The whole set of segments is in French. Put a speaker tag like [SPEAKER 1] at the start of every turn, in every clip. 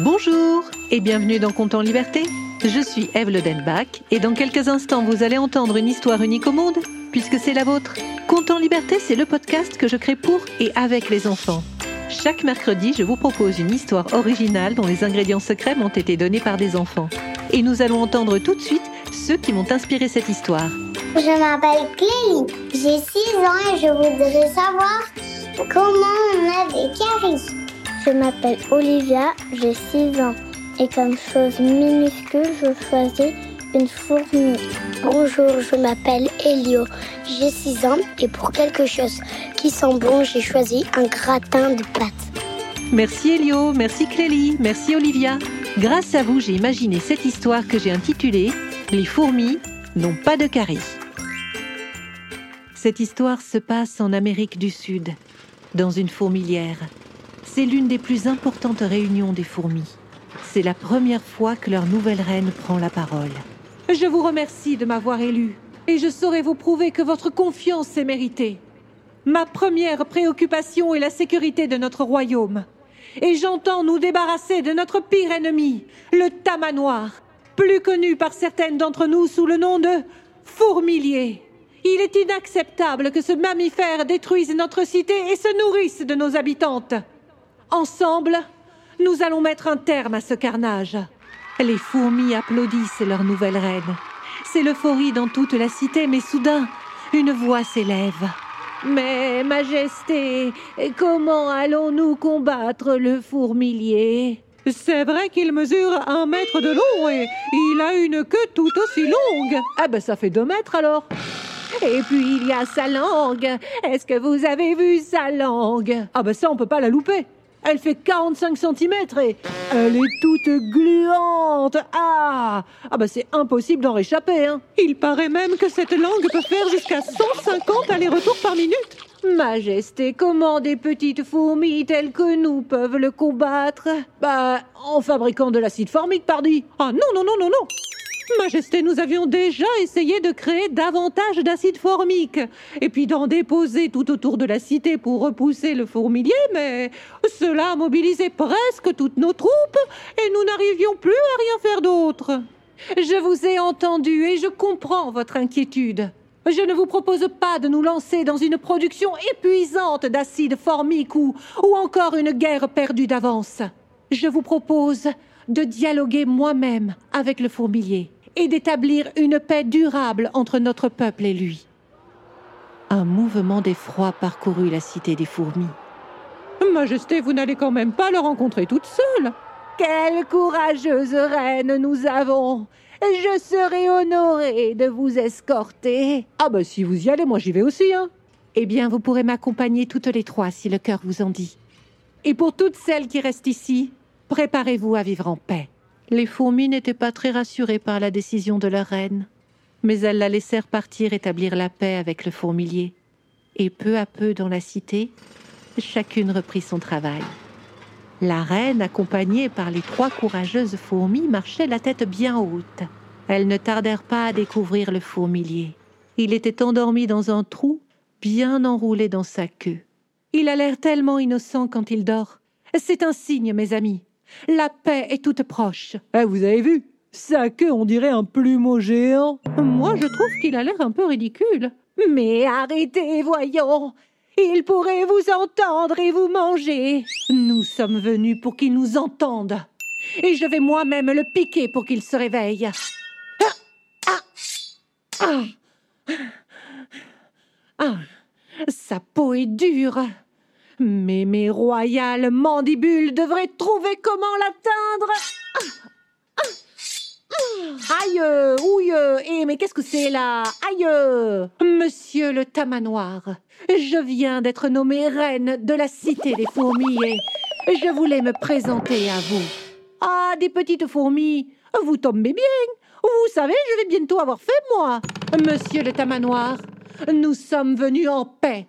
[SPEAKER 1] Bonjour et bienvenue dans Compte en Liberté. Je suis Eve Lodenbach et dans quelques instants vous allez entendre une histoire unique au monde puisque c'est la vôtre. Compte en Liberté, c'est le podcast que je crée pour et avec les enfants. Chaque mercredi, je vous propose une histoire originale dont les ingrédients secrets m'ont été donnés par des enfants. Et nous allons entendre tout de suite ceux qui m'ont inspiré cette histoire.
[SPEAKER 2] Je m'appelle Clélie, j'ai 6 ans et je voudrais savoir comment on a des caries.
[SPEAKER 3] Je m'appelle Olivia, j'ai 6 ans. Et comme chose minuscule, je choisis une fourmi.
[SPEAKER 4] Bonjour, je m'appelle Elio, j'ai 6 ans et pour quelque chose qui sent bon, j'ai choisi un gratin de pâtes.
[SPEAKER 1] Merci Elio, merci Clélie, merci Olivia. Grâce à vous, j'ai imaginé cette histoire que j'ai intitulée Les fourmis n'ont pas de caries. Cette histoire se passe en Amérique du Sud, dans une fourmilière. C'est l'une des plus importantes réunions des fourmis. C'est la première fois que leur nouvelle reine prend la parole. Je vous remercie de m'avoir élu et je saurai vous prouver que votre confiance est méritée. Ma première préoccupation est la sécurité de notre royaume. Et j'entends nous débarrasser de notre pire ennemi, le tamanoir, plus connu par certaines d'entre nous sous le nom de fourmilier. Il est inacceptable que ce mammifère détruise notre cité et se nourrisse de nos habitantes. Ensemble, nous allons mettre un terme à ce carnage. Les fourmis applaudissent leur nouvelle reine. C'est l'euphorie dans toute la cité, mais soudain, une voix s'élève. Mais, Majesté, comment allons-nous combattre le fourmilier? C'est vrai qu'il mesure un mètre de long et il a une queue tout aussi longue. Ah ben ça fait deux mètres alors. Et puis il y a sa langue. Est-ce que vous avez vu sa langue? Ah ben ça on peut pas la louper. Elle fait 45 cm et elle est toute gluante. Ah Ah bah c'est impossible d'en réchapper, hein. Il paraît même que cette langue peut faire jusqu'à 150 allers-retours par minute. Majesté, comment des petites fourmis telles que nous peuvent le combattre? Bah, en fabriquant de l'acide formique, pardi. Ah non, non, non, non, non Majesté, nous avions déjà essayé de créer davantage d'acide formique et puis d'en déposer tout autour de la cité pour repousser le fourmilier, mais cela mobilisait presque toutes nos troupes et nous n'arrivions plus à rien faire d'autre. Je vous ai entendu et je comprends votre inquiétude. Je ne vous propose pas de nous lancer dans une production épuisante d'acide formique ou, ou encore une guerre perdue d'avance. Je vous propose de dialoguer moi-même avec le fourmilier et d'établir une paix durable entre notre peuple et lui. Un mouvement d'effroi parcourut la cité des fourmis. Majesté, vous n'allez quand même pas le rencontrer toute seule. Quelle courageuse reine nous avons. Je serai honorée de vous escorter. Ah bah si vous y allez, moi j'y vais aussi, hein. Eh bien, vous pourrez m'accompagner toutes les trois si le cœur vous en dit. Et pour toutes celles qui restent ici, préparez-vous à vivre en paix. Les fourmis n'étaient pas très rassurées par la décision de leur reine, mais elles la laissèrent partir établir la paix avec le fourmilier. Et peu à peu dans la cité, chacune reprit son travail. La reine, accompagnée par les trois courageuses fourmis, marchait la tête bien haute. Elles ne tardèrent pas à découvrir le fourmilier. Il était endormi dans un trou, bien enroulé dans sa queue. Il a l'air tellement innocent quand il dort. C'est un signe, mes amis. La paix est toute proche. Eh, vous avez vu? Sa queue, on dirait un plumeau géant. Moi, je trouve qu'il a l'air un peu ridicule. Mais arrêtez, voyons. Il pourrait vous entendre et vous manger. Nous sommes venus pour qu'il nous entende. Et je vais moi-même le piquer pour qu'il se réveille. Ah, ah, ah, sa peau est dure. Mais mes royales mandibules devraient trouver comment l'atteindre. Aïe, ouille, eh, mais qu'est-ce que c'est là? Aïe Monsieur le tamanoir, je viens d'être nommée reine de la cité des fourmis et je voulais me présenter à vous. Ah, des petites fourmis, vous tombez bien. Vous savez, je vais bientôt avoir fait, moi. Monsieur le tamanoir, nous sommes venus en paix.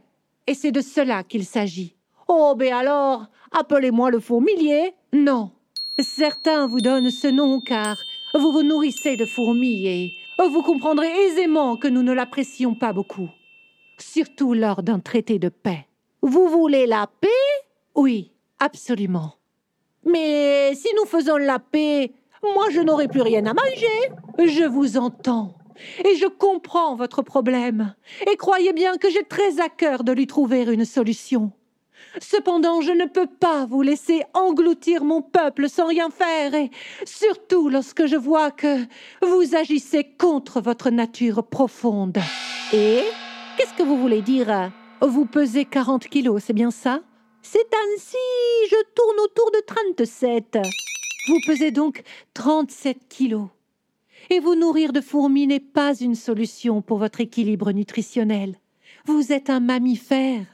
[SPEAKER 1] Et c'est de cela qu'il s'agit. Oh, ben alors, appelez-moi le fourmilier. Non. Certains vous donnent ce nom car vous vous nourrissez de fourmis et vous comprendrez aisément que nous ne l'apprécions pas beaucoup. Surtout lors d'un traité de paix. Vous voulez la paix? Oui, absolument. Mais si nous faisons la paix, moi je n'aurai plus rien à manger. Je vous entends. Et je comprends votre problème. Et croyez bien que j'ai très à cœur de lui trouver une solution. Cependant, je ne peux pas vous laisser engloutir mon peuple sans rien faire, et surtout lorsque je vois que vous agissez contre votre nature profonde. Et qu'est-ce que vous voulez dire? Vous pesez 40 kilos, c'est bien ça? C'est ainsi, je tourne autour de 37. Vous pesez donc 37 kilos. Et vous nourrir de fourmis n'est pas une solution pour votre équilibre nutritionnel. Vous êtes un mammifère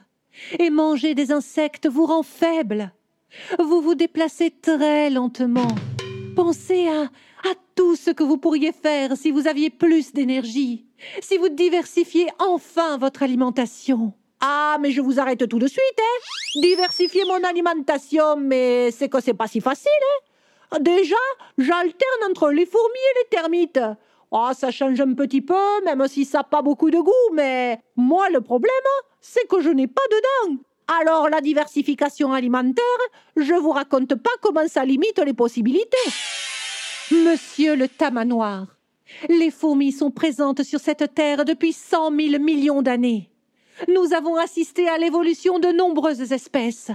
[SPEAKER 1] et manger des insectes vous rend faible. Vous vous déplacez très lentement. Pensez à, à tout ce que vous pourriez faire si vous aviez plus d'énergie, si vous diversifiez enfin votre alimentation. Ah, mais je vous arrête tout de suite, hein Diversifier mon alimentation, mais c'est que c'est pas si facile, hein Déjà, j'alterne entre les fourmis et les termites. Oh, ça change un petit peu, même si ça n'a pas beaucoup de goût, mais moi, le problème, c'est que je n'ai pas de dents. Alors, la diversification alimentaire, je vous raconte pas comment ça limite les possibilités. Monsieur le tamanoir, les fourmis sont présentes sur cette terre depuis cent mille millions d'années. Nous avons assisté à l'évolution de nombreuses espèces.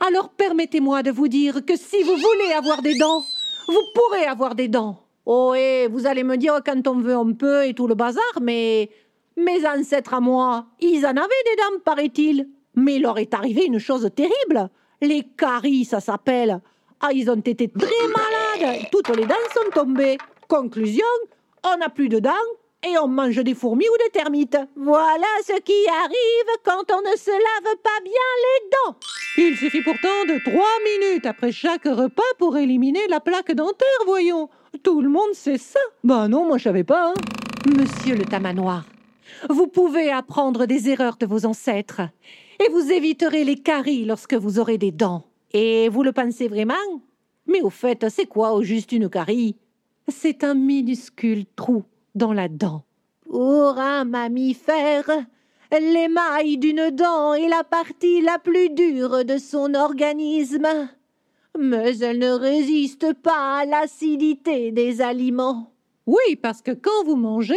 [SPEAKER 1] Alors permettez-moi de vous dire que si vous voulez avoir des dents, vous pourrez avoir des dents. Oh, et vous allez me dire quand on veut un peu et tout le bazar, mais mes ancêtres à moi, ils en avaient des dents, paraît-il. Mais il leur est arrivé une chose terrible. Les caries, ça s'appelle. Ah, ils ont été très malades. Toutes les dents sont tombées. Conclusion, on n'a plus de dents et on mange des fourmis ou des termites. Voilà ce qui arrive quand on ne se lave pas bien les dents. Il suffit pourtant de trois minutes après chaque repas pour éliminer la plaque dentaire, voyons. Tout le monde sait ça. Ben non, moi je savais pas. Hein. Monsieur le tamanoir, vous pouvez apprendre des erreurs de vos ancêtres et vous éviterez les caries lorsque vous aurez des dents. Et vous le pensez vraiment? Mais au fait, c'est quoi au juste une carie? C'est un minuscule trou dans la dent. Pour un mammifère, l'émail d'une dent est la partie la plus dure de son organisme mais elle ne résiste pas à l'acidité des aliments. Oui, parce que quand vous mangez,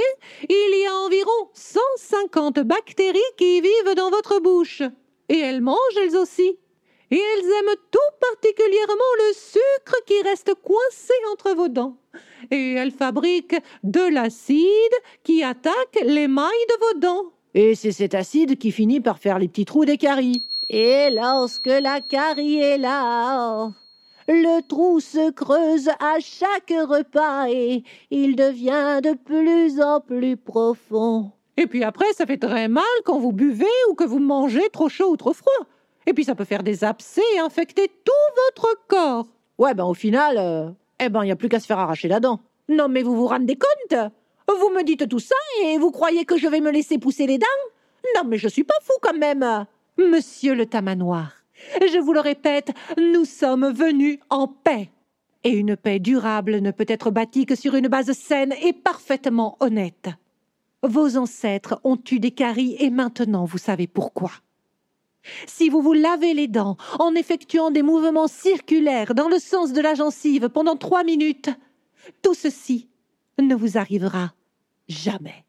[SPEAKER 1] il y a environ 150 bactéries qui vivent dans votre bouche. Et elles mangent elles aussi. Et elles aiment tout particulièrement le sucre qui reste coincé entre vos dents. Et elles fabriquent de l'acide qui attaque l'émail de vos dents. Et c'est cet acide qui finit par faire les petits trous des caries. Et lorsque la carie est là, le trou se creuse à chaque repas et il devient de plus en plus profond. Et puis après, ça fait très mal quand vous buvez ou que vous mangez trop chaud ou trop froid. Et puis ça peut faire des abcès et infecter tout votre corps. Ouais, ben au final, euh, eh ben il n'y a plus qu'à se faire arracher la dent. Non mais vous vous rendez compte? Vous me dites tout ça et vous croyez que je vais me laisser pousser les dents? Non mais je suis pas fou quand même. Monsieur le tamanoir, je vous le répète, nous sommes venus en paix. Et une paix durable ne peut être bâtie que sur une base saine et parfaitement honnête. Vos ancêtres ont eu des caries et maintenant vous savez pourquoi. Si vous vous lavez les dents en effectuant des mouvements circulaires dans le sens de la gencive pendant trois minutes, tout ceci ne vous arrivera jamais.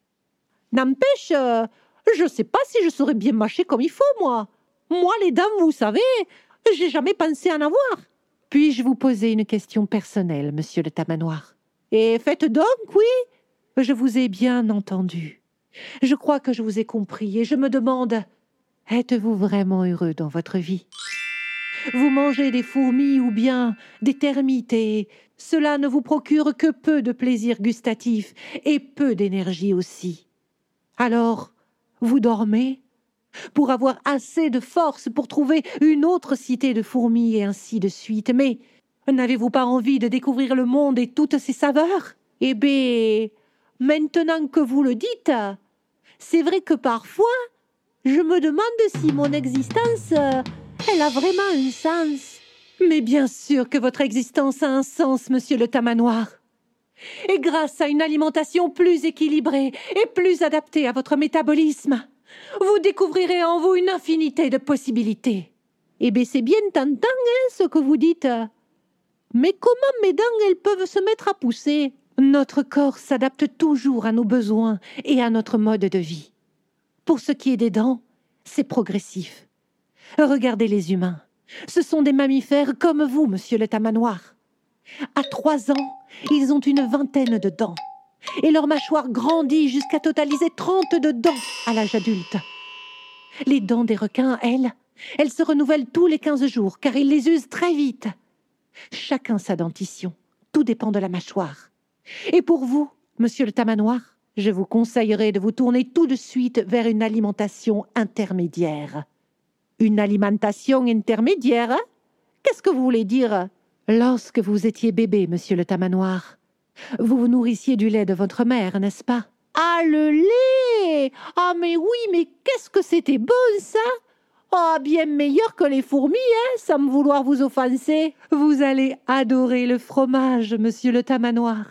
[SPEAKER 1] N'empêche, je ne sais pas si je saurais bien mâcher comme il faut, moi. Moi, les dames, vous savez, j'ai jamais pensé en avoir. Puis-je vous poser une question personnelle, monsieur le tamanoir? Et faites donc, oui Je vous ai bien entendu. Je crois que je vous ai compris et je me demande êtes-vous vraiment heureux dans votre vie? Vous mangez des fourmis ou bien des termites et cela ne vous procure que peu de plaisir gustatif et peu d'énergie aussi. Alors, vous dormez? Pour avoir assez de force pour trouver une autre cité de fourmis et ainsi de suite. Mais n'avez-vous pas envie de découvrir le monde et toutes ses saveurs? Eh bien, maintenant que vous le dites, c'est vrai que parfois, je me demande si mon existence, elle a vraiment un sens. Mais bien sûr que votre existence a un sens, monsieur le tamanoir. Et grâce à une alimentation plus équilibrée et plus adaptée à votre métabolisme, vous découvrirez en vous une infinité de possibilités. Eh bien, c'est bien tentant, hein, ce que vous dites. Mais comment mes dents, elles peuvent se mettre à pousser? Notre corps s'adapte toujours à nos besoins et à notre mode de vie. Pour ce qui est des dents, c'est progressif. Regardez les humains. Ce sont des mammifères comme vous, monsieur le tamanoir. À trois ans, ils ont une vingtaine de dents. Et leur mâchoire grandit jusqu'à totaliser trente de dents à l'âge adulte. Les dents des requins, elles, elles se renouvellent tous les quinze jours, car ils les usent très vite. Chacun sa dentition. Tout dépend de la mâchoire. Et pour vous, monsieur le tamanoir, je vous conseillerais de vous tourner tout de suite vers une alimentation intermédiaire. Une alimentation intermédiaire hein? Qu'est-ce que vous voulez dire? Lorsque vous étiez bébé, monsieur le tamanoir, vous vous nourrissiez du lait de votre mère, n'est-ce pas? Ah, le lait Ah, mais oui, mais qu'est-ce que c'était bon, ça Ah, bien meilleur que les fourmis, hein, sans me vouloir vous offenser. Vous allez adorer le fromage, monsieur le tamanoir.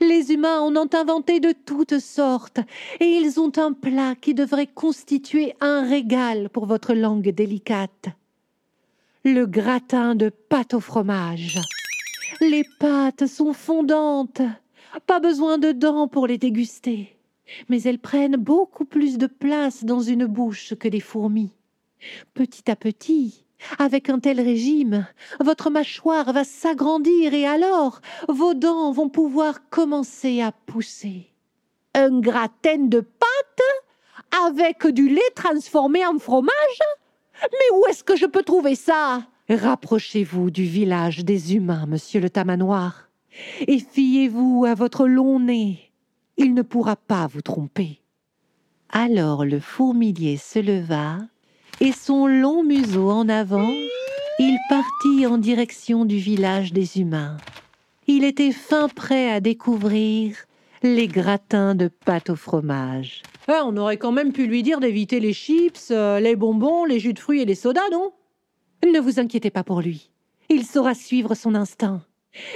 [SPEAKER 1] Les humains en ont inventé de toutes sortes, et ils ont un plat qui devrait constituer un régal pour votre langue délicate. Le gratin de pâte au fromage. Les pâtes sont fondantes, pas besoin de dents pour les déguster, mais elles prennent beaucoup plus de place dans une bouche que les fourmis. Petit à petit, avec un tel régime, votre mâchoire va s'agrandir et alors vos dents vont pouvoir commencer à pousser. Un gratin de pâte avec du lait transformé en fromage? Mais où est-ce que je peux trouver ça? Rapprochez-vous du village des humains, monsieur le tamanoir, et fiez-vous à votre long nez. Il ne pourra pas vous tromper. Alors le fourmilier se leva et son long museau en avant, il partit en direction du village des humains. Il était fin prêt à découvrir les gratins de pâte au fromage. Eh, on aurait quand même pu lui dire d'éviter les chips, euh, les bonbons, les jus de fruits et les sodas, non? Ne vous inquiétez pas pour lui. Il saura suivre son instinct.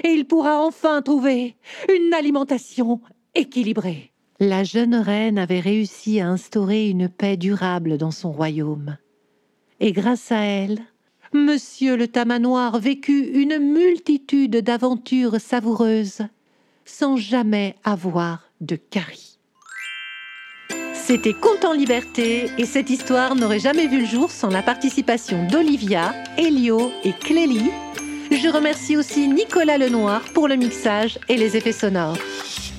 [SPEAKER 1] Et il pourra enfin trouver une alimentation équilibrée. La jeune reine avait réussi à instaurer une paix durable dans son royaume et grâce à elle, Monsieur le Tamanoir vécut une multitude d'aventures savoureuses sans jamais avoir de carie. C'était Conte en liberté et cette histoire n'aurait jamais vu le jour sans la participation d'Olivia, Elio et Clélie. Je remercie aussi Nicolas Lenoir pour le mixage et les effets sonores.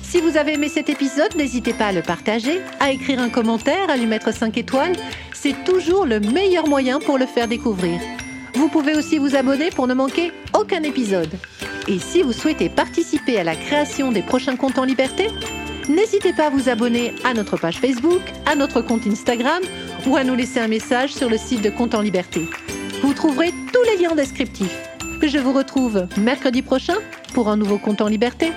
[SPEAKER 1] Si vous avez aimé cet épisode, n'hésitez pas à le partager, à écrire un commentaire, à lui mettre 5 étoiles c'est toujours le meilleur moyen pour le faire découvrir. Vous pouvez aussi vous abonner pour ne manquer aucun épisode. Et si vous souhaitez participer à la création des prochains comptes en liberté, n'hésitez pas à vous abonner à notre page Facebook, à notre compte Instagram ou à nous laisser un message sur le site de Compte en Liberté. Vous trouverez tous les liens descriptifs. Je vous retrouve mercredi prochain pour un nouveau Compte en Liberté.